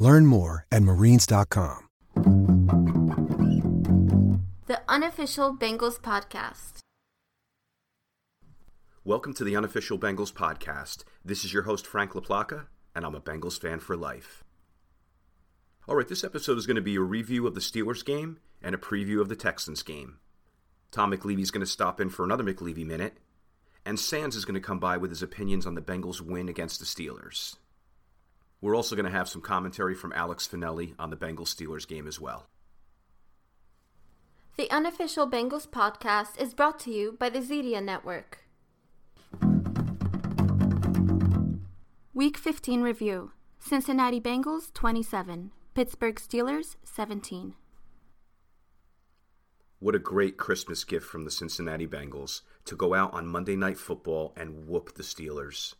Learn more at marines.com. The unofficial Bengals podcast. Welcome to the unofficial Bengals podcast. This is your host, Frank LaPlaca, and I'm a Bengals fan for life. All right, this episode is going to be a review of the Steelers game and a preview of the Texans game. Tom McLeavey's going to stop in for another McLeavey minute, and Sans is going to come by with his opinions on the Bengals' win against the Steelers. We're also going to have some commentary from Alex Finelli on the Bengals Steelers game as well. The unofficial Bengals podcast is brought to you by the Zedia Network. Week 15 review Cincinnati Bengals 27, Pittsburgh Steelers 17. What a great Christmas gift from the Cincinnati Bengals to go out on Monday Night Football and whoop the Steelers.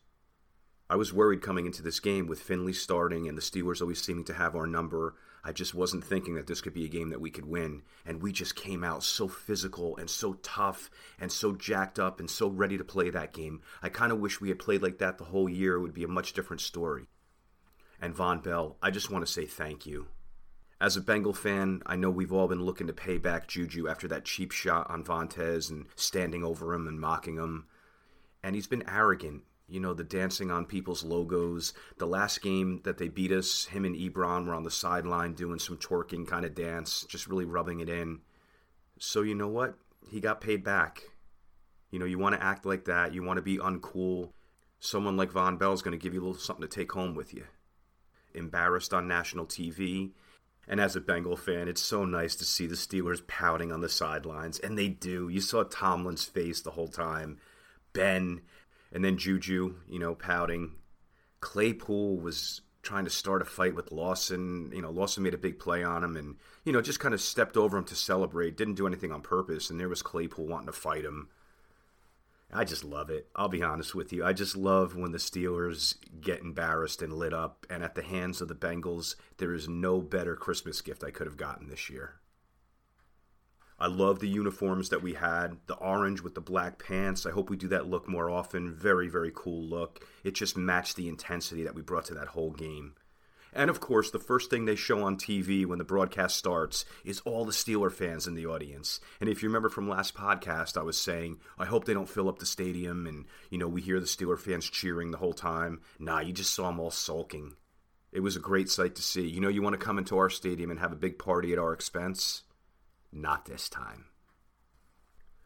I was worried coming into this game with Finley starting and the Steelers always seeming to have our number. I just wasn't thinking that this could be a game that we could win. And we just came out so physical and so tough and so jacked up and so ready to play that game. I kind of wish we had played like that the whole year. It would be a much different story. And Vonn Bell, I just want to say thank you. As a Bengal fan, I know we've all been looking to pay back Juju after that cheap shot on Vontaze and standing over him and mocking him. And he's been arrogant you know, the dancing on people's logos. The last game that they beat us, him and Ebron were on the sideline doing some twerking kind of dance, just really rubbing it in. So, you know what? He got paid back. You know, you want to act like that, you want to be uncool. Someone like Bell is going to give you a little something to take home with you. Embarrassed on national TV. And as a Bengal fan, it's so nice to see the Steelers pouting on the sidelines. And they do. You saw Tomlin's face the whole time. Ben, and then Juju, you know, pouting. Claypool was trying to start a fight with Lawson. You know, Lawson made a big play on him and, you know, just kind of stepped over him to celebrate. Didn't do anything on purpose. And there was Claypool wanting to fight him. I just love it. I'll be honest with you. I just love when the Steelers get embarrassed and lit up. And at the hands of the Bengals, there is no better Christmas gift I could have gotten this year. I love the uniforms that we had, the orange with the black pants. I hope we do that look more often. Very, very cool look. It just matched the intensity that we brought to that whole game. And of course, the first thing they show on TV when the broadcast starts is all the Steeler fans in the audience. And if you remember from last podcast, I was saying, I hope they don't fill up the stadium and, you know, we hear the Steeler fans cheering the whole time. Nah, you just saw them all sulking. It was a great sight to see. You know, you want to come into our stadium and have a big party at our expense? Not this time.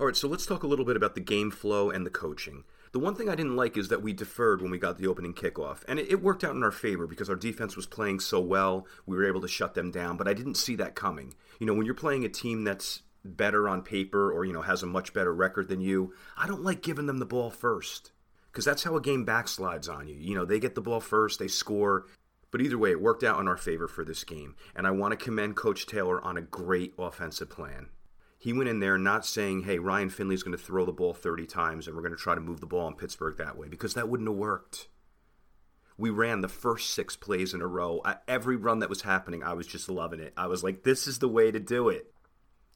All right, so let's talk a little bit about the game flow and the coaching. The one thing I didn't like is that we deferred when we got the opening kickoff, and it, worked out in our favor because our defense was playing so well. We were able to shut them down, but I didn't see that coming. You know, when you're playing a team that's better on paper or, you know, has a much better record than you, I don't like giving them the ball first because that's how a game backslides on you. You know, they get the ball first, they score, but either way, it worked out in our favor for this game, and I want to commend Coach Taylor on a great offensive plan. He went in there not saying, hey, Ryan Finley's going to throw the ball 30 times and we're going to try to move the ball in Pittsburgh that way, because that wouldn't have worked. We ran the first six plays in a row. Every run that was happening, I was just loving it. I was like, this is the way to do it.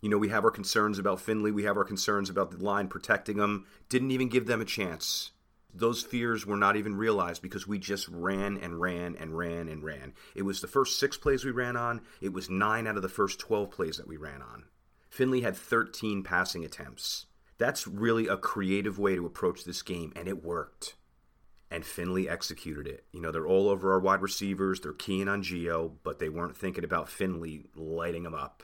You know, we have our concerns about Finley. We have our concerns about the line protecting him. Didn't even give them a chance those fears were not even realized because we just ran and ran and ran and ran. It was the first six plays we ran on, it was nine out of the first 12 plays that we ran on. Finley had 13 passing attempts. That's really a creative way to approach this game, and it worked. And Finley executed it. You know, they're all over our wide receivers, they're keying on Gio, but they weren't thinking about Finley lighting them up.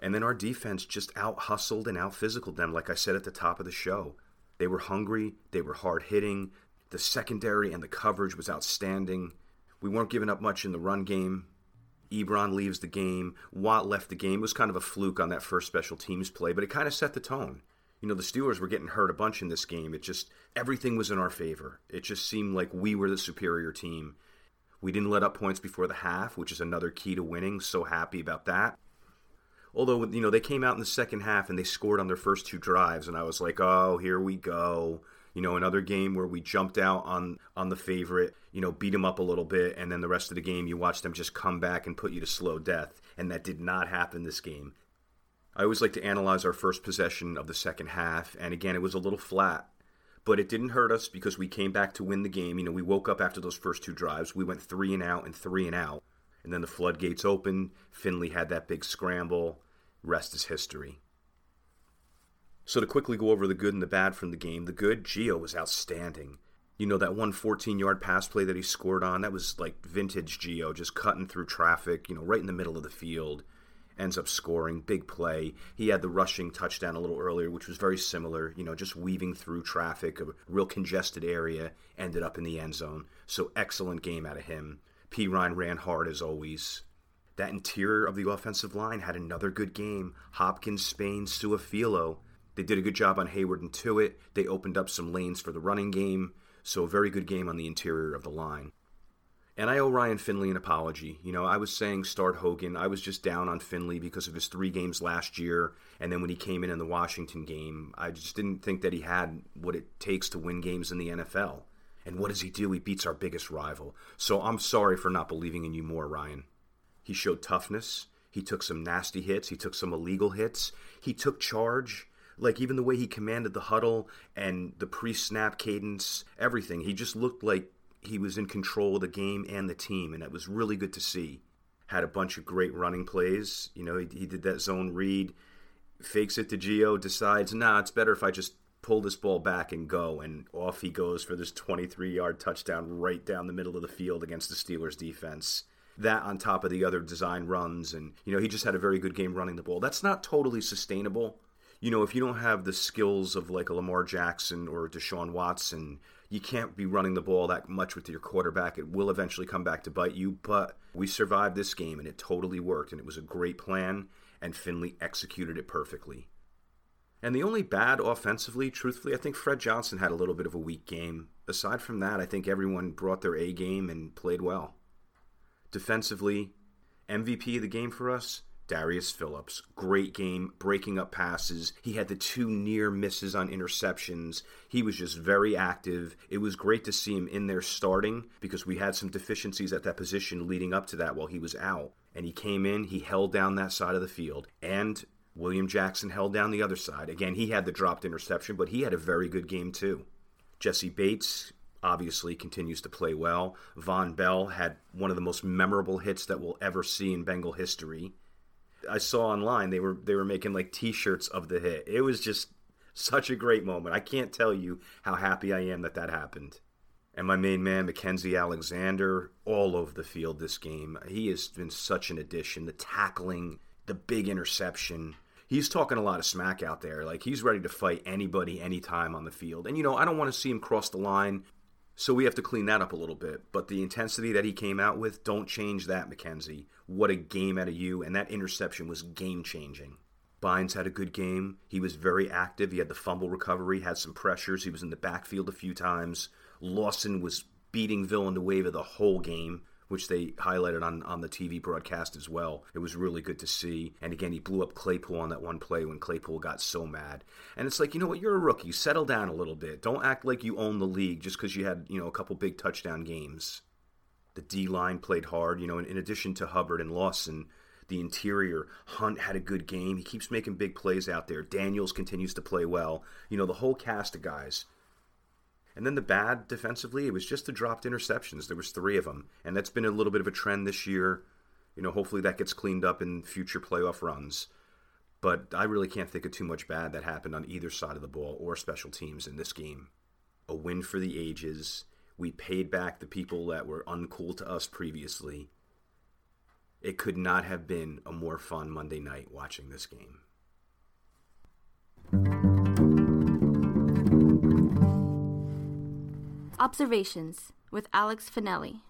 And then our defense just out hustled and out physical them, like I said at the top of the show. They were hungry, they were hard hitting. The secondary and the coverage was outstanding. We weren't giving up much in the run game. Ebron leaves the game. Watt left the game. It was kind of a fluke on that first special teams play, but it kind of set the tone. You know, the Steelers were getting hurt a bunch in this game. It just, everything was in our favor. It just seemed like we were the superior team. We didn't let up points before the half, which is another key to winning. So happy about that. Although, you know, they came out in the second half and they scored on their first two drives, and I was like, oh, here we go. You know, another game where we jumped out on on the favorite, you know, beat them up a little bit, and then the rest of the game you watch them just come back and put you to slow death. And that did not happen this game. I always like to analyze our first possession of the second half, and again, it was a little flat but it didn't hurt us because we came back to win the game. You know, we woke up after those first two drives. We went three and out and three and out. And then the floodgates opened. Finley had that big scramble. Rest is history. So to quickly go over the good and the bad from the game, the good, Gio was outstanding. You know, that one 14 yard pass play that he scored on, that was like vintage Gio, just cutting through traffic, you know, right in the middle of the field ends up scoring. Big play. He had the rushing touchdown a little earlier, which was very similar, you know, just weaving through traffic, a real congested area, ended up in the end zone. So excellent game out of him. Perine ran hard as always. That interior of the offensive line had another good game. Hopkins, Spain, Su'a-Filo. They did a good job on Heyward and Tuitt. They opened up some lanes for the running game. So a very good game on the interior of the line. And I owe Ryan Finley an apology. You know, I was saying start Hogan. I was just down on Finley because of his three games last year. And then when he came in in the Washington game, I just didn't think that he had what it takes to win games in the NFL. And what does he do? He beats our biggest rival. So I'm sorry for not believing in you more, Ryan. He showed toughness. He took some nasty hits. He took some illegal hits. He took charge. Like even the way he commanded the huddle and the pre snap cadence, everything. He just looked like he was in control of the game and the team, and it was really good to see. Had a bunch of great running plays. You know, he, he did that zone read, fakes it to Gio, decides, nah, it's better if I just pull this ball back and go. And off he goes for this 23 yard touchdown right down the middle of the field against the Steelers defense. That on top of the other design runs. And, you know, he just had a very good game running the ball. That's not totally sustainable. You know, if you don't have the skills of like a Lamar Jackson or Deshaun Watson, you can't be running the ball that much with your quarterback. It will eventually come back to bite you, but we survived this game and it totally worked and it was a great plan and Finley executed it perfectly. And the only bad offensively, truthfully, I think Fred Johnson had a little bit of a weak game. Aside from that, I think everyone brought their A game and played well. Defensively, MVP of the game for us, Darius Phillips. Great game, breaking up passes. He had the two near misses on interceptions. He was just very active. It was great to see him in there starting because we had some deficiencies at that position leading up to that while he was out. And he came in, he held down that side of the field. And William Jackson held down the other side. Again, he had the dropped interception, but he had a very good game too. Jessie Bates obviously continues to play well. Vonn Bell had one of the most memorable hits that we'll ever see in Bengal history. I saw online they were they were making like T-shirts of the hit. It was just such a great moment. I can't tell you how happy I am that that happened. And my main man, Mackensie Alexander, all over the field this game. He has been such an addition. The tackling, the big interception. He's talking a lot of smack out there. Like he's ready to fight anybody, anytime on the field. And you know, I don't want to see him cross the line so we have to clean that up a little bit. But the intensity that he came out with, don't change that, Mackensie. What a game out of you. And that interception was game changing. Bynes had a good game. He was very active. He had the fumble recovery, had some pressures. He was in the backfield a few times. Lawson was beating Villanueva the whole game which they highlighted on, on the TV broadcast as well. It was really good to see. And again, he blew up Claypool on that one play when Claypool got so mad. And it's like, you know what, you're a rookie. Settle down a little bit. Don't act like you own the league just because you had, you know, a couple big touchdown games. The D line played hard, you know, in, in addition to Hubbard and Lawson. The interior, Hunt had a good game. He keeps making big plays out there. Daniels continues to play well. You know, the whole cast of guys and then the bad defensively, it was just the dropped interceptions. There was three of them, and that's been a little bit of a trend this year. You know, hopefully that gets cleaned up in future playoff runs. But I really can't think of too much bad that happened on either side of the ball or special teams in this game. A win for the ages. We paid back the people that were uncool to us previously. It could not have been a more fun Monday night watching this game. Observations with Alex Finelli.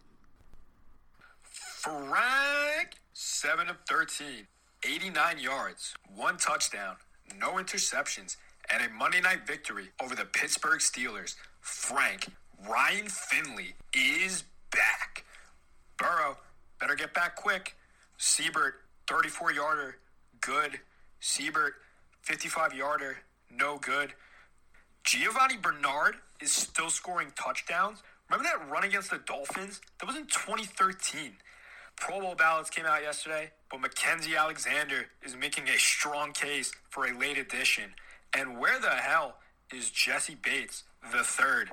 Frank, 7 of 13, 89 yards, one touchdown, no interceptions, and a Monday night victory over the Pittsburgh Steelers. Frank, Ryan Finley is back. Burrow, better get back quick. Seibert, 34 yarder, good. Seibert, 55 yarder, no good. Giovanni Bernard is still scoring touchdowns. Remember that run against the Dolphins? That was in 2013. Pro Bowl ballots came out yesterday, but Mackensie Alexander is making a strong case for a late addition. And where the hell is Jessie Bates the third?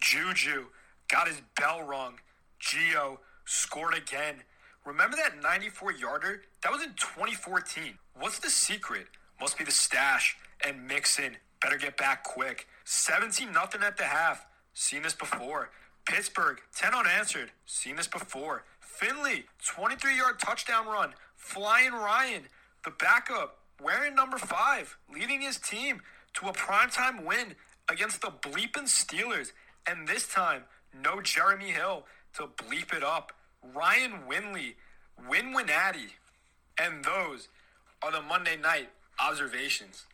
Juju got his bell rung. Gio scored again. Remember that 94 yarder? That was in 2014. What's the secret? Must be the stash and Mixon. Better get back quick. 17 nothing at the half. Seen this before. Pittsburgh, 10 unanswered. Seen this before. Finley, 23 yard touchdown run. Flying Ryan, the backup, wearing number five, leading his team to a primetime win against the bleeping Steelers. And this time, no Jeremy Hill to bleep it up. Ryan Winley, Win Winatty. And those are the Monday night observations.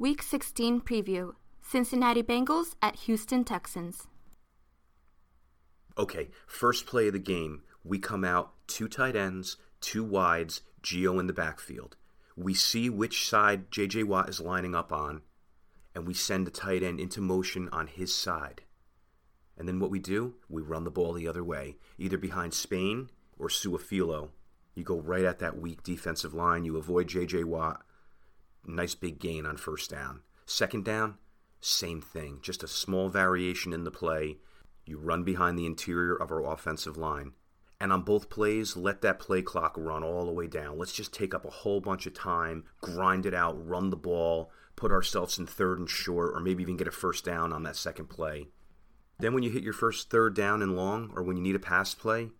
Week 16 preview Cincinnati Bengals at Houston Texans. Okay, first play of the game, we come out two tight ends, two wides, Gio in the backfield. We see which side JJ Watt is lining up on, and we send the tight end into motion on his side. And then what we do, we run the ball the other way, either behind Spain or Su'a-Filo. You go right at that weak defensive line. You avoid J.J. Watt. Nice big gain on first down. Second down, same thing. Just a small variation in the play. You run behind the interior of our offensive line. And on both plays, let that play clock run all the way down. Let's just take up a whole bunch of time, grind it out, run the ball, put ourselves in third and short, or maybe even get a first down on that second play. Then, when you hit your first third down and long, or when you need a pass play,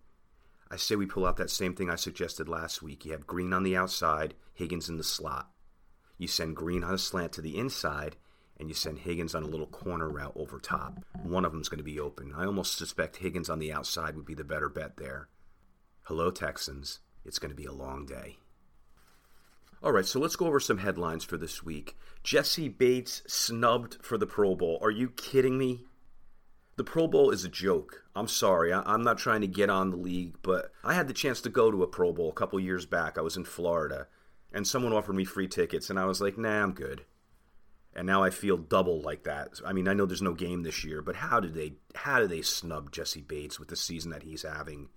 I say we pull out that same thing I suggested last week. You have Green on the outside, Higgins in the slot. You send Green on a slant to the inside, and you send Higgins on a little corner route over top. One of them's going to be open. I almost suspect Higgins on the outside would be the better bet there. Hello, Texans. It's going to be a long day. All right, so let's go over some headlines for this week. Jessie Bates snubbed for the Pro Bowl. Are you kidding me? The Pro Bowl is a joke. I'm sorry. I, am not trying to get on the league, but I had the chance to go to a Pro Bowl a couple years back. I was in Florida, and someone offered me free tickets, and I was like, nah, I'm good. And now I feel double like that. I mean, I know there's no game this year, but how did they how did they snub Jessie Bates with the season that he's having?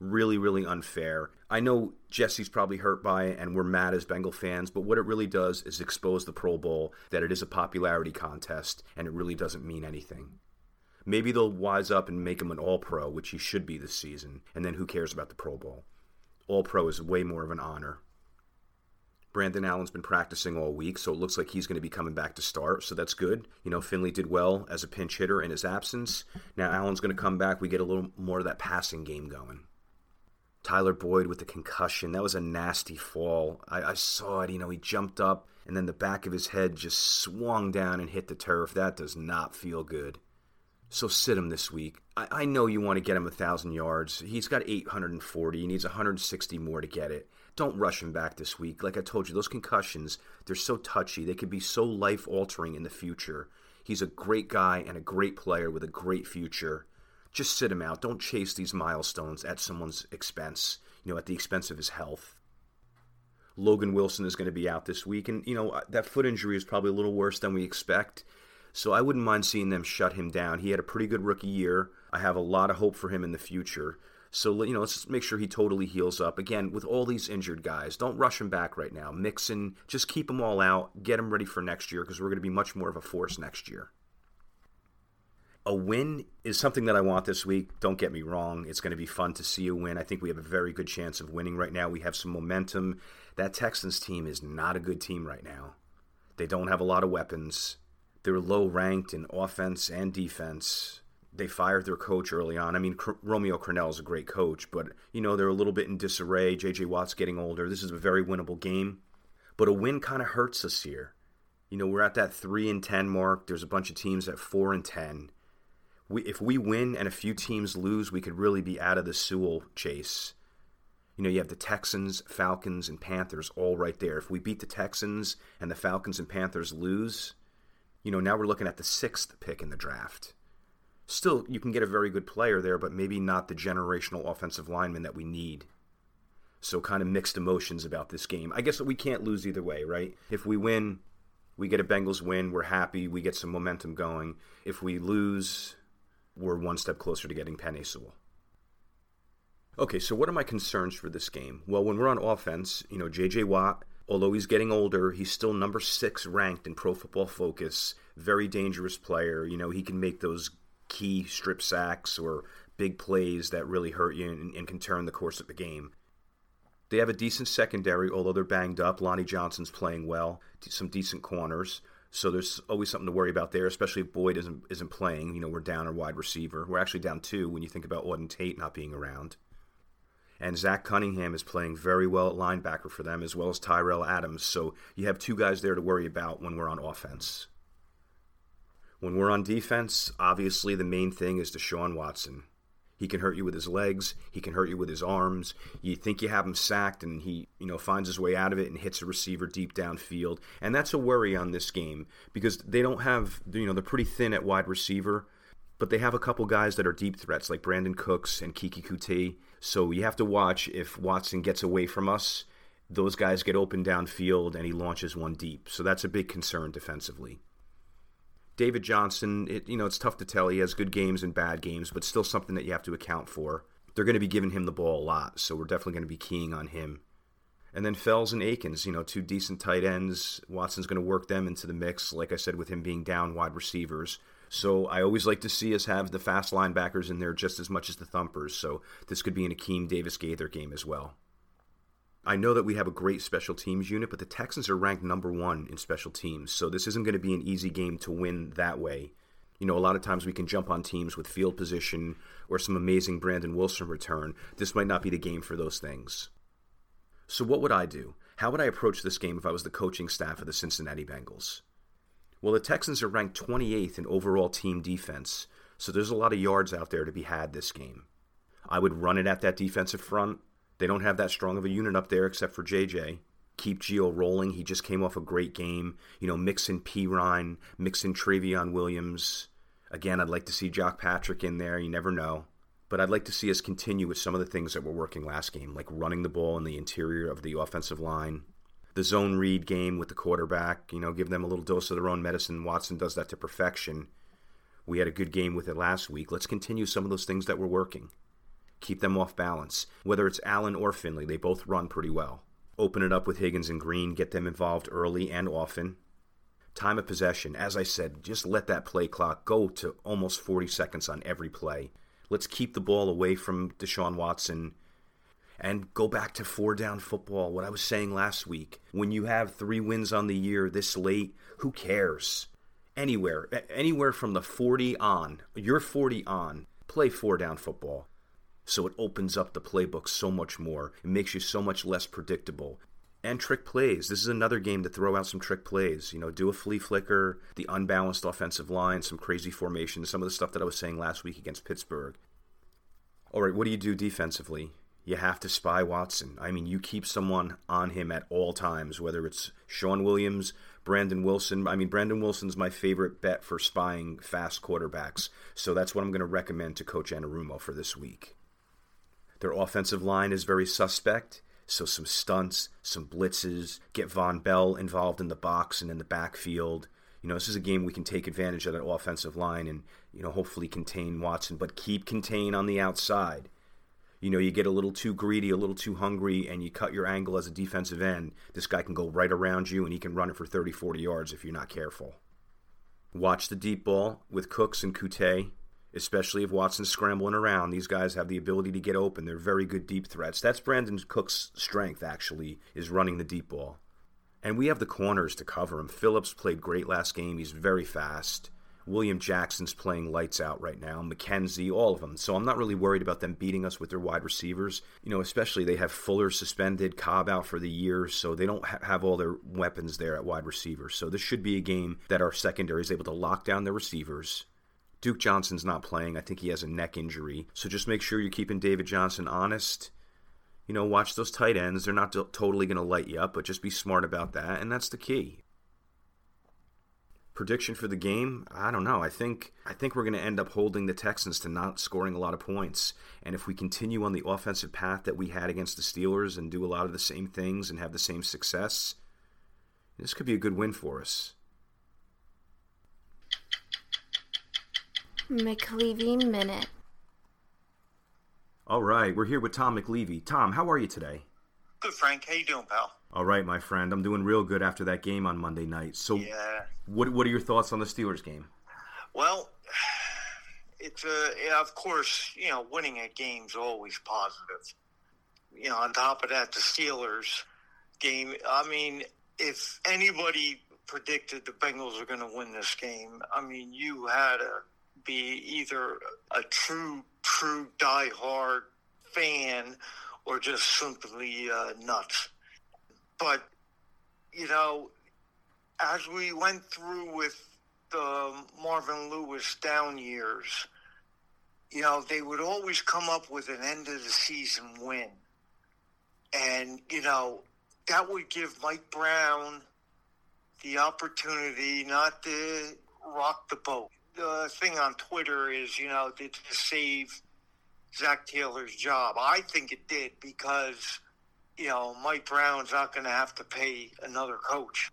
Really, really unfair. I know Jessie's probably hurt by it, and we're mad as Bengal fans, but what it really does is expose the Pro Bowl that it is a popularity contest, and it really doesn't mean anything. Maybe they'll wise up and make him an All Pro, which he should be this season, and then who cares about the Pro Bowl? All Pro is way more of an honor. Brandon Allen's been practicing all week, so it looks like he's going to be coming back to start, so that's good. You know, Finley did well as a pinch hitter in his absence. Now Allen's going to come back. We get a little more of that passing game going. Tyler Boyd with the concussion. That was a nasty fall. I, I, saw it. You know, he jumped up and then the back of his head just swung down and hit the turf. That does not feel good. So sit him this week. I, I know you want to get him a thousand yards. He's got 840. He needs 160 more to get it. Don't rush him back this week. Like I told you, those concussions, they're so touchy. They could be so life altering in the future. He's a great guy and a great player with a great future. Just sit him out. Don't chase these milestones at someone's expense, you know, at the expense of his health. Logan Wilson is going to be out this week, and, you know, uh, that foot injury is probably a little worse than we expect. So I wouldn't mind seeing them shut him down. He had a pretty good rookie year. I have a lot of hope for him in the future. So you know, let's make sure he totally heals up. Again, with all these injured guys, don't rush him back right now. Mixon, just keep them all out. Get him ready for next year because we're going to be much more of a force next year. A win is something that I want this week. Don't get me wrong. It's going to be fun to see a win. I think we have a very good chance of winning right now. We have some momentum. That Texans team is not a good team right now. They don't have a lot of weapons. They're low ranked in offense and defense they fired their coach early on. I mean, C- Romeo Crennel is a great coach, but you know they're a little bit in disarray. J.J. Watt's getting older. This is a very winnable game, but a win kind of hurts us here. You know, we're at that three and ten mark. There's a bunch of teams at four and ten. We, if we win and a few teams lose, we could really be out of the Sewell chase. You know, you have the Texans, Falcons, and Panthers all right there. If we beat the Texans and the Falcons and Panthers lose, You know, now we're looking at the sixth pick in the draft. Still, you can get a very good player there, but maybe not the generational offensive lineman that we need. So, kind of mixed emotions about this game. I guess we can't lose either way, right? If we win, we get a Bengals win, we're happy, we get some momentum going. If we lose, we're one step closer to getting Penei Sewell. Okay, so what are my concerns for this game? Well, when we're on offense, you know, JJ Watt, although he's getting older, he's still number six ranked in Pro Football Focus. Very dangerous player. You know, he can make those key strip sacks or big plays that really hurt you and, and can turn the course of the game. They have a decent secondary, although they're banged up. Lonnie Johnson's playing well, some decent corners. So there's always something to worry about there, especially if Boyd isn't isn't playing. You know, we're down a wide receiver. We're actually down two when you think about Auden Tate not being around. And Zach Cunningham is playing very well at linebacker for them, as well as Tyrell Adams. So you have two guys there to worry about when we're on offense. When we're on defense, obviously the main thing is Deshaun Watson. He can hurt you with his legs. He can hurt you with his arms. You think you have him sacked, and he, you know, finds his way out of it and hits a receiver deep downfield. And that's a worry on this game because they don't have, you know, they're pretty thin at wide receiver, but they have a couple guys that are deep threats like Brandin Cooks and Keke Coutee. So you have to watch if Watson gets away from us. Those guys get open downfield and he launches one deep. So that's a big concern defensively. David Johnson, it, you know, it's tough to tell. He has good games and bad games, but still something that you have to account for. They're going to be giving him the ball a lot, so we're definitely going to be keying on him. And then Fells and Akins, you know, two decent tight ends. Watson's going to work them into the mix, like I said, with him being down wide receivers. So I always like to see us have the fast linebackers in there just as much as the thumpers. So this could be an Akeem Davis Gaither game as well. I know that we have a great special teams unit, but the Texans are ranked number one in special teams, so this isn't going to be an easy game to win that way. You know, a lot of times we can jump on teams with field position or some amazing Brandon Wilson return. This might not be the game for those things. So, what would I do? How would I approach this game if I was the coaching staff of the Cincinnati Bengals? Well, the Texans are ranked 28th in overall team defense, so there's a lot of yards out there to be had this game. I would run it at that defensive front. They don't have that strong of a unit up there except for JJ. Keep Gio rolling. He just came off a great game. You know, mix in Perine, mix in Trayveon Williams. Again, I'd like to see Jacques Patrick in there. You never know. But I'd like to see us continue with some of the things that were working last game, like running the ball in the interior of the offensive line. The zone read game with the quarterback, you know, give them a little dose of their own medicine. Watson does that to perfection. We had a good game with it last week. Let's continue some of those things that were working keep them off balance. Whether it's Allen or Finley, they both run pretty well. Open it up with Higgins and Green, get them involved early and often. Time of possession, as I said, just let that play clock go to almost 40 seconds on every play. Let's keep the ball away from Deshaun Watson and go back to four down football. What I was saying last week. When you have three wins on the year this late, who cares? Anywhere, anywhere from the 40 on, you're 40 on, play four down football. So it opens up the playbook so much more. It makes you so much less predictable. And trick plays. This is another game to throw out some trick plays. You know, do a flea flicker, the unbalanced offensive line, some crazy formations, some of the stuff that I was saying last week against Pittsburgh. All right, what do you do defensively? You have to spy Watson. I mean, you keep someone on him at all times, whether it's Shawn Williams, Brandon Wilson. I mean, Brandon Wilson's my favorite bet for spying fast quarterbacks. So that's what I'm going to recommend to Coach Anarumo for this week. Their offensive line is very suspect. So some stunts, some blitzes, get Vonn Bell involved in the box and in the backfield. You know, this is a game we can take advantage of that offensive line and, you know, hopefully contain Watson, but keep contain on the outside. You know, you get a little too greedy, a little too hungry, and you cut your angle as a defensive end. This guy can go right around you and he can run it for 30, 40 yards if you're not careful. Watch the deep ball with Cooks and Coutee especially if Watson's scrambling around. These guys have the ability to get open. They're very good deep threats. That's Brandon Cook's strength, actually, is running the deep ball. And we have the corners to cover him. Phillips played great last game. He's very fast. William Jackson's playing lights out right now. Mackensie, all of them. So I'm not really worried about them beating us with their wide receivers. You know, especially they have Fuller suspended, Cobb out for the year, so they don't ha- have all their weapons there at wide receiver. So this should be a game that our secondary is able to lock down their receivers Duke Johnson's not playing. I think he has a neck injury. So just make sure you're keeping David Johnson honest. You know, watch those tight ends. They're not totally going to light you up, but just be smart about that, and that's the key. Prediction for the game? I don't know. I think I think we're going to end up holding the Texans to not scoring a lot of points. And if we continue on the offensive path that we had against the Steelers and do a lot of the same things and have the same success, this could be a good win for us. McLeavey Minute. All right, we're here with Tom McLeavey. Tom, how are you today? Good, Frank. How you doing, pal? All right, my friend. I'm doing real good after that game on Monday night. So, yeah. what what are your thoughts on the Steelers game? Well, it's a yeah, of course, you know, winning a game's always positive. You know, on top of that, the Steelers game. I mean, if anybody predicted the Bengals are going to win this game, I mean, you had to be either a true, true diehard fan or just simply uh, nuts. But, you know, as we went through with the Marvin Lewis down years, you know, they would always come up with an end of the season win. And, you know, that would give Mike Brown the opportunity not to rock the boat. The thing on Twitter is, you know, did to save Zac Taylor's job? I think it did because, you know, Mike Brown's not going to have to pay another coach.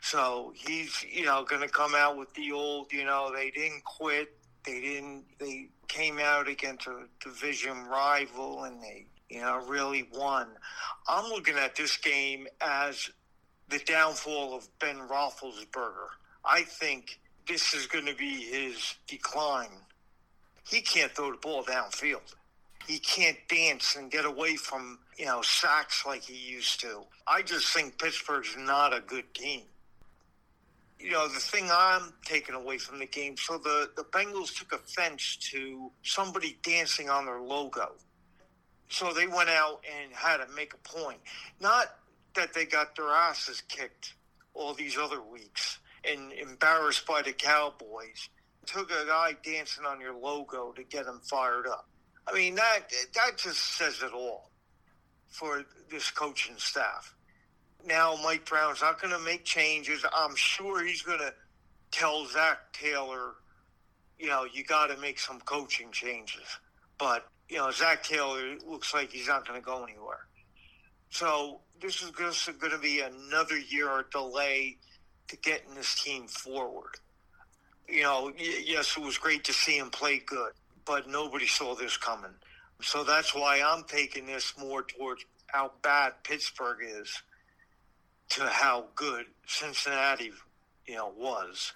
So he's, you know, going to come out with the old, you know, they didn't quit. They didn't, they came out against a division rival and they, you know, really won. I'm looking at this game as the downfall of Ben Roethlisberger. I think this is going to be his decline. He can't throw the ball downfield. He can't dance and get away from, you know, sacks like he used to. I just think Pittsburgh's not a good team. You know, the thing I'm taking away from the game, so the, the Bengals took offense to somebody dancing on their logo. So they went out and had to make a point. Not that they got their asses kicked all these other weeks and embarrassed by the Cowboys. Took a guy dancing on your logo to get him fired up. I mean that that just says it all for this coaching staff. Now Mike Brown's not going to make changes. I'm sure he's going to tell Zac Taylor, you know, you got to make some coaching changes. But you know, Zac Taylor looks like he's not going to go anywhere. So this is just going to be another year or delay to getting this team forward. You know, yes, it was great to see him play good, but nobody saw this coming. So that's why I'm taking this more towards how bad Pittsburgh is to how good Cincinnati, you know, was.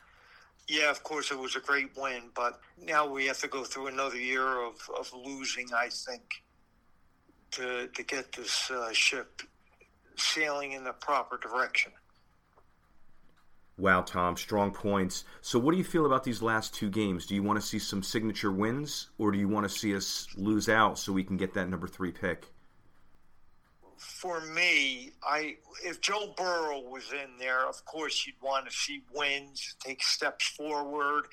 Yeah, of course, it was a great win, but now we have to go through another year of, of losing, I think, to, to get this uh, ship sailing in the proper direction. Wow, Tom, strong points. So, what do you feel about these last two games? Do you want to see some signature wins, or do you want to see us lose out so we can get that number three pick? For me, I if Joe Burrow was in there, of course you'd want to see wins, take steps forward.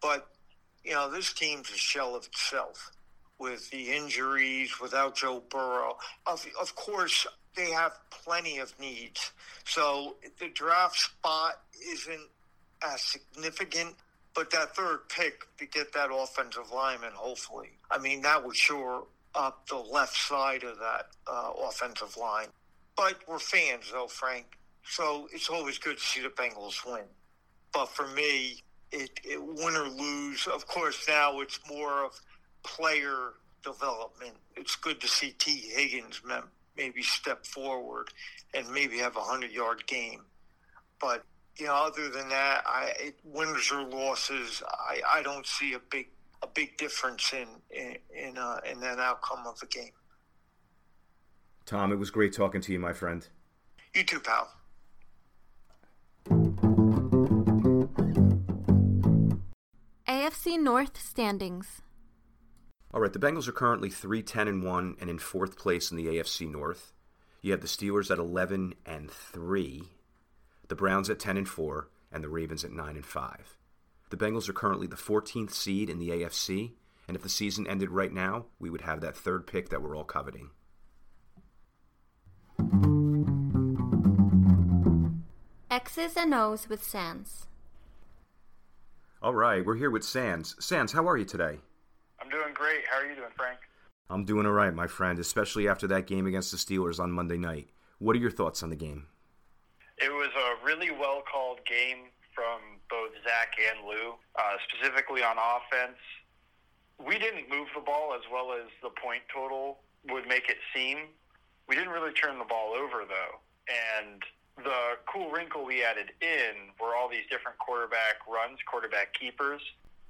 But you know, this team's a shell of itself with the injuries, without Joe Burrow. Of, of course, they have plenty of needs. So the draft spot isn't as significant, but that third pick to get that offensive lineman, hopefully, I mean, that would shore up the left side of that uh, offensive line. But we're fans, though, Frank. So it's always good to see the Bengals win. But for me, it, it win or lose. Of course, now it's more of player development. It's good to see Tee Higgins maybe step forward and maybe have a hundred yard game. But you know, other than that, I it, winners or losses, I, I don't see a big a big difference in in in, uh, in that outcome of the game. Tom, it was great talking to you, my friend. You too, pal. AFC North standings. All right, the Bengals are currently 3 10 and 1 and in fourth place in the AFC North. You have the Steelers at 11 and 3, the Browns at 10 and 4, and the Ravens at 9 and 5. The Bengals are currently the 14th seed in the AFC, and if the season ended right now, we would have that third pick that we're all coveting. X's and O's with Sans. All right, we're here with Sans. Sans, how are you today? I'm doing great. How are you doing, Frank? I'm doing all right, my friend, especially after that game against the Steelers on Monday night. What are your thoughts on the game? It was a really well called game from both Zac and Lou, uh, specifically on offense. We didn't move the ball as well as the point total would make it seem. We didn't really turn the ball over, though. And the cool wrinkle we added in were all these different quarterback runs, quarterback keepers.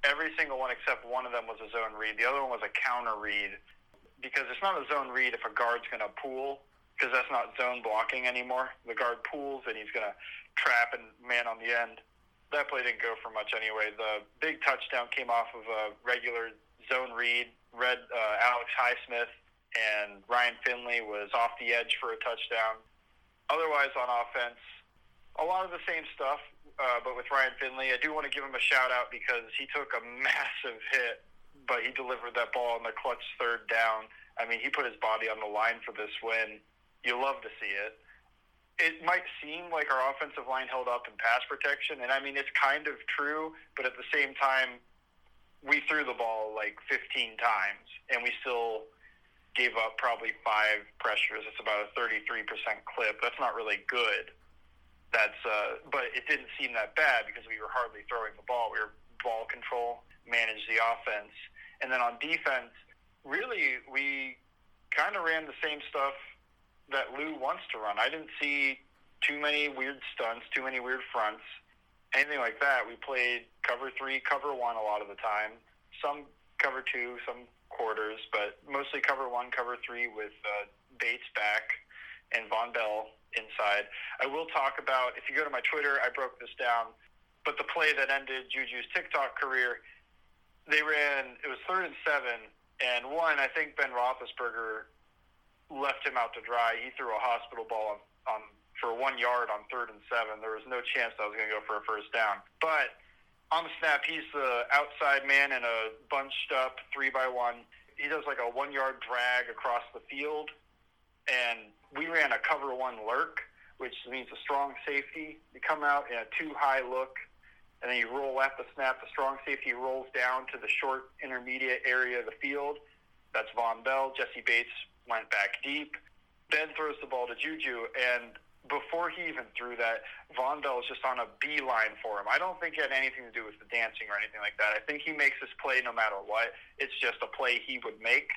Every single one except one of them was a zone read. The other one was a counter read because it's not a zone read if a guard's going to pull because that's not zone blocking anymore. The guard pulls and he's going to trap and man on the end. That play didn't go for much anyway. The big touchdown came off of a regular zone read. Read uh, Alex Highsmith and Ryan Finley was off the edge for a touchdown. Otherwise, on offense, a lot of the same stuff, uh, but with Ryan Finley, I do want to give him a shout out because he took a massive hit but he delivered that ball on the clutch third down. I mean, he put his body on the line for this win. You love to see it. It might seem like our offensive line held up in pass protection, and I mean, it's kind of true, but at the same time, we threw the ball like 15 times, and we still gave up probably five pressures. It's about a 33% clip. That's not really good. That's, uh, but it didn't seem that bad because we were hardly throwing the ball. We were ball control, manage the offense. And then on defense, really, we kind of ran the same stuff that Lou wants to run. I didn't see too many weird stunts, too many weird fronts, anything like that. We played cover three, cover one a lot of the time. Some cover two, some quarters, but mostly cover one, cover three with uh, Bates back and Vonn Bell inside. I will talk about, if you go to my Twitter, I broke this down, but the play that ended Juju's TikTok career – they ran. It was third and seven, and one. I think Ben Roethlisberger left him out to dry. He threw a hospital ball on, on for one yard on third and seven. There was no chance I was going to go for a first down. But on the snap, he's the outside man in a bunched up three by one. He does like a one yard drag across the field, and we ran a cover one lurk, which means a strong safety. You come out in a two high look and then you roll at the snap. The strong safety rolls down to the short intermediate area of the field. That's Vonn Bell. Jessie Bates went back deep. Ben throws the ball to Juju, and before he even threw that, Vonn Bell is just on a beeline for him. I don't think it had anything to do with the dancing or anything like that. I think he makes this play no matter what. It's just a play he would make.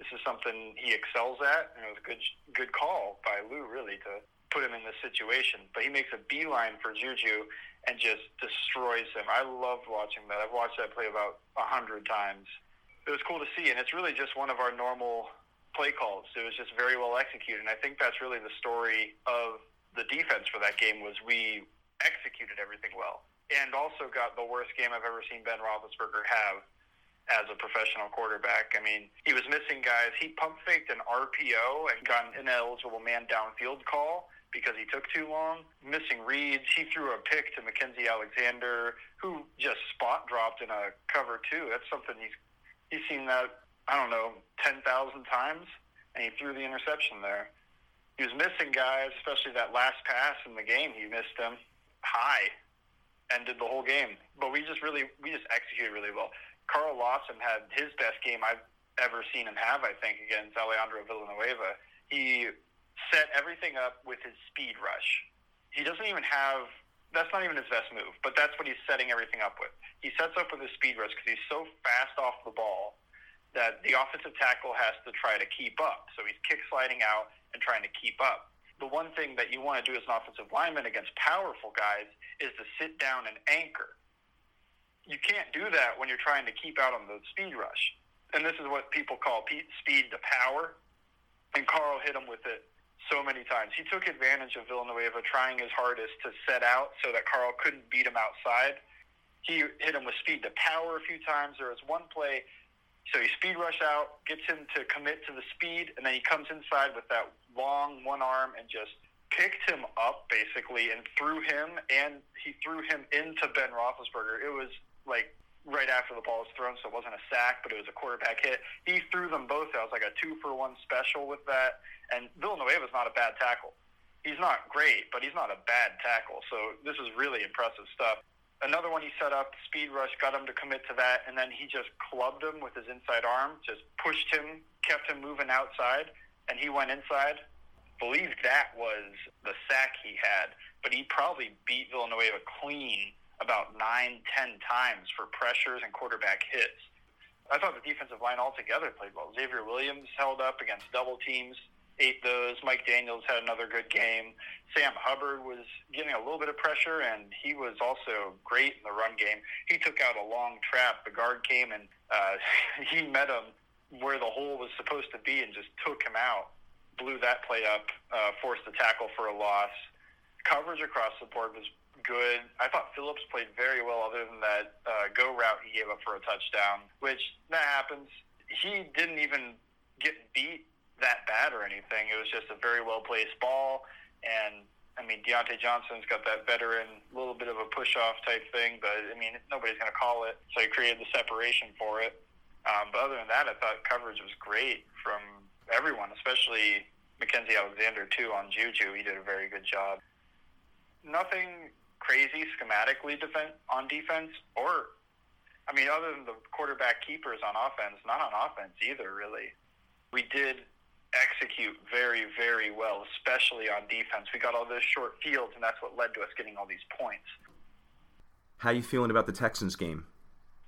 This is something he excels at, and it was a good good call by Lou really to put him in this situation. But he makes a beeline for Juju, and just destroys him. I loved watching that. I've watched that play about a hundred times. It was cool to see, and it's really just one of our normal play calls. It was just very well executed, and I think that's really the story of the defense for that game was we executed everything well, and also got the worst game I've ever seen Ben Roethlisberger have as a professional quarterback. I mean, he was missing guys. He pump faked an RPO and got an ineligible man downfield call because he took too long. Missing reads. He threw a pick to Mackensie Alexander, who just spot dropped in a cover two. That's something he's he's seen that I don't know ten thousand times, and he threw the interception there. He was missing guys, especially that last pass in the game. He missed them high, ended the whole game. But we just really we just executed really well. Carl Lawson had his best game I've ever seen him have. I think against Alejandro Villanueva. He set everything up with his speed rush. He doesn't even have that's not even his best move, but that's what he's setting everything up with. He sets up with his speed rush because he's so fast off the ball that the offensive tackle has to try to keep up. So he's kick sliding out and trying to keep up. The one thing that you want to do as an offensive lineman against powerful guys is to sit down and anchor. You can't do that when you're trying to keep out on the speed rush. And this is what people call speed to power. And Carl hit him with it so many times. He took advantage of Villanueva trying his hardest to set out so that Carl couldn't beat him outside. He hit him with speed to power a few times. There was one play, so he speed rush out, gets him to commit to the speed, and then he comes inside with that long one arm and just picked him up basically and threw him, and he threw him into Ben Roethlisberger. It was like right after the ball was thrown, so it wasn't a sack, but it was a quarterback hit. He threw them both. It was like a two for one special with that. And Villanueva's not a bad tackle. He's not great, but he's not a bad tackle. So this is really impressive stuff. another one he set up, speed rush, got him to commit to that, and then he just clubbed him with his inside arm, just pushed him, kept him moving outside, and he went inside. Believe that was the sack he had, but he probably beat Villanueva clean about nine, ten times for pressures and quarterback hits. I thought the defensive line altogether played well. Xavier Williams held up against double teams ate those. Mike Daniels had another good game. Sam Hubbard was getting a little bit of pressure, and he was also great in the run game. He took out a long trap. The guard came and uh, he met him where the hole was supposed to be and just took him out. Blew that play up, uh, forced a tackle for a loss. Coverage across the board was good. I thought Phillips played very well, other than that uh, go route he gave up for a touchdown, which that happens. He didn't even get beat that bad or anything. It was just a very well placed ball, and I mean Diontae Johnson's got that veteran little bit of a push off type thing, but I mean nobody's going to call it, so he created the separation for it. Um, but other than that, I thought coverage was great from everyone, especially Mackensie Alexander too on Juju. He did a very good job. Nothing crazy schematically defense on defense, or I mean, other than the quarterback keepers on offense, not on offense either. Really, we did execute very, very well, especially on defense. We got all those short fields, and that's what led to us getting all these points. How you feeling about the Texans game?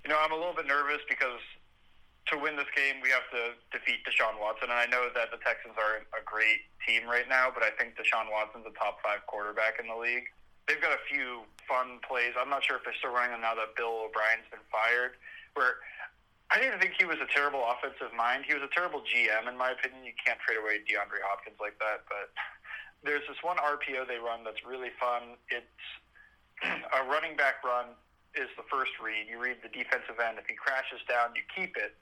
You know, I'm a little bit nervous because to win this game, we have to defeat Deshaun Watson. And I know that the Texans are a great team right now, but I think Deshaun Watson's a top five quarterback in the league. They've got a few fun plays. I'm not sure if they're still running them now that Bill O'Brien's been fired, where I didn't think he was a terrible offensive mind. He was a terrible GM, in my opinion. You can't trade away DeAndre Hopkins like that. But there's this one RPO they run that's really fun. It's a running back run is the first read. You read the defensive end. If he crashes down, you keep it.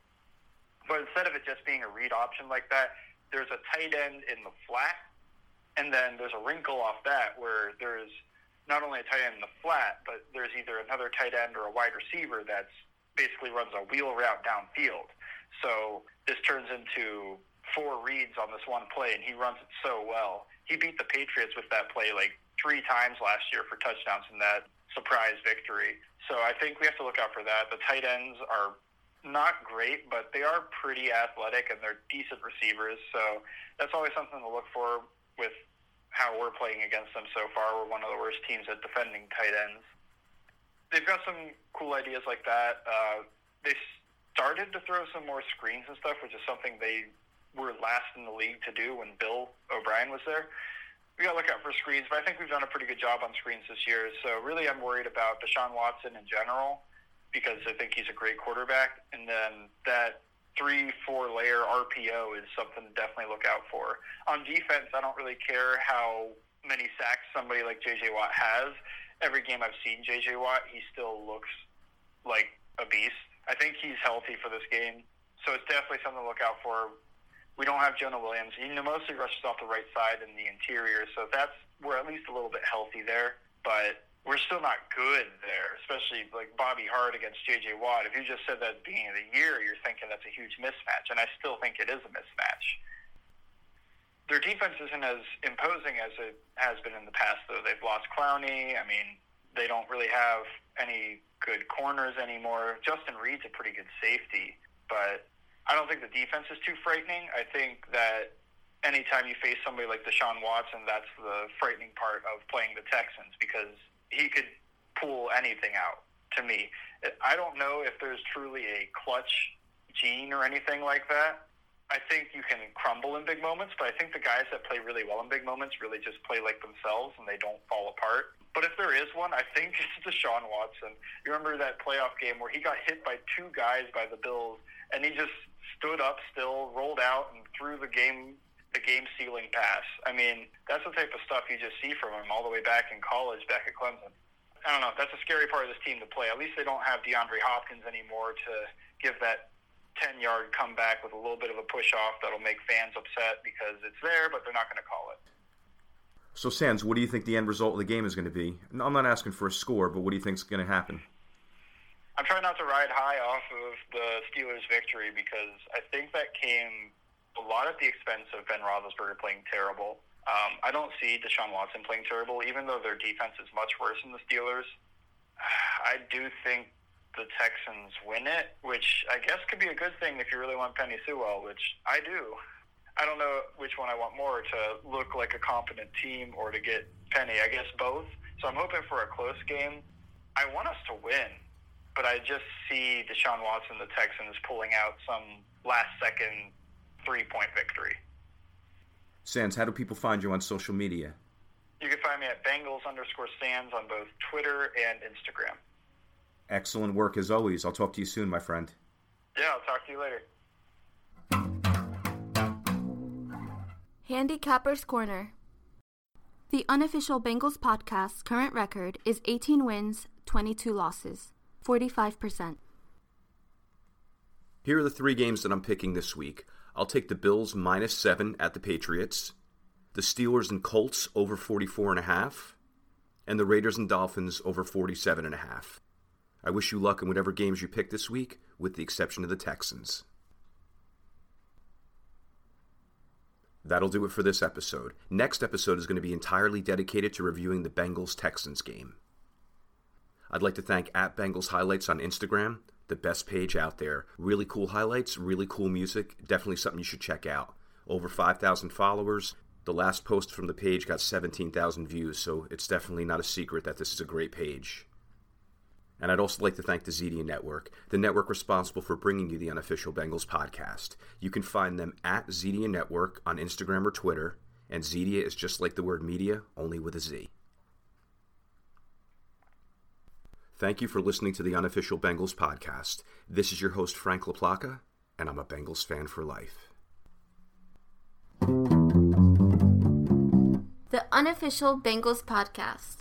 But instead of it just being a read option like that, there's a tight end in the flat, and then there's a wrinkle off that where there's not only a tight end in the flat, but there's either another tight end or a wide receiver that's basically runs a wheel route downfield. So this turns into four reads on this one play, and he runs it so well. He beat the Patriots with that play like three times last year for touchdowns in that surprise victory. So I think we have to look out for that. The tight ends are not great, but they are pretty athletic and they're decent receivers. So that's always something to look for with how we're playing against them so far. We're one of the worst teams at defending tight ends they've got some cool ideas like that. Uh, they started to throw some more screens and stuff, which is something they were last in the league to do when Bill O'Brien was there. We got to look out for screens, but I think we've done a pretty good job on screens this year. So really, I'm worried about Deshaun Watson in general because I think he's a great quarterback, and then that three, four layer RPO is something to definitely look out for. On defense, I don't really care how many sacks somebody like JJ Watt has every game I've seen JJ Watt, he still looks like a beast. I think he's healthy for this game, so it's definitely something to look out for. We don't have Jonah Williams. He mostly rushes off the right side in the interior, so that's we're at least a little bit healthy there. But we're still not good there, especially like Bobby Hart against J.J. Watt. If you just said that at the beginning of the year, you're thinking that's a huge mismatch, and I still think it is a mismatch. Their defense isn't as imposing as it has been in the past, though. They've lost Clowney. I mean, they don't really have any good corners anymore. Justin Reid's a pretty good safety, but I don't think the defense is too frightening. I think that anytime you face somebody like Deshaun Watson, that's the frightening part of playing the Texans because he could pull anything out to me. I don't know if there's truly a clutch gene or anything like that. I think you can crumble in big moments, but I think the guys that play really well in big moments really just play like themselves and they don't fall apart. But if there is one, I think it's Deshaun Watson. You remember that playoff game where he got hit by two guys by the Bills and he just stood up still, rolled out, and threw the game the game sealing pass. I mean, that's the type of stuff you just see from him all the way back in college, back at Clemson. I don't know. That's a scary part of this team to play. At least they don't have DeAndre Hopkins anymore to give that 10 yard comeback with a little bit of a push off that'll make fans upset because it's there, but they're not going to call it. So, Sans, what do you think the end result of the game is going to be? I'm not asking for a score, but what do you think is going to happen? I'm trying not to ride high off of the Steelers' victory because I think that came a lot at the expense of Ben Roethlisberger playing terrible. Um, I don't see Deshaun Watson playing terrible, even though their defense is much worse than the Steelers. I do think the Texans win it, which I guess could be a good thing if you really want Penei Sewell, which I do. I don't know which one I want more to look like a competent team or to get Penei. I guess both. So I'm hoping for a close game. I want us to win, but I just see Deshaun Watson, the Texans, pulling out some last second three point victory. Sans, how do people find you on social media? You can find me at Bengals underscore Sans on both Twitter and Instagram. Excellent work as always. I'll talk to you soon, my friend. Yeah, I'll talk to you later. Handicapper's Corner. The unofficial Bengals podcast's current record is 18 wins, 22 losses, 45%. Here are the three games that I'm picking this week. I'll take the Bills minus seven at the Patriots, the Steelers and Colts over 44 and a half, and the Raiders and Dolphins over 47 and a half. I wish you luck in whatever games you pick this week, with the exception of the Texans. That'll do it for this episode. Next episode is going to be entirely dedicated to reviewing the Bengals Texans game. I'd like to thank at Bengals Highlights on Instagram, the best page out there. Really cool highlights, really cool music. Definitely something you should check out. Over 5,000 followers. The last post from the page got 17,000 views, so it's definitely not a secret that this is a great page. And I'd also like to thank the Zedia Network, the network responsible for bringing you the unofficial Bengals podcast. You can find them at Zedia Network on Instagram or Twitter, and Zedia is just like the word media, only with a Z. Thank you for listening to the unofficial Bengals podcast. This is your host, Frank LaPlaca, and I'm a Bengals fan for life. The unofficial Bengals podcast.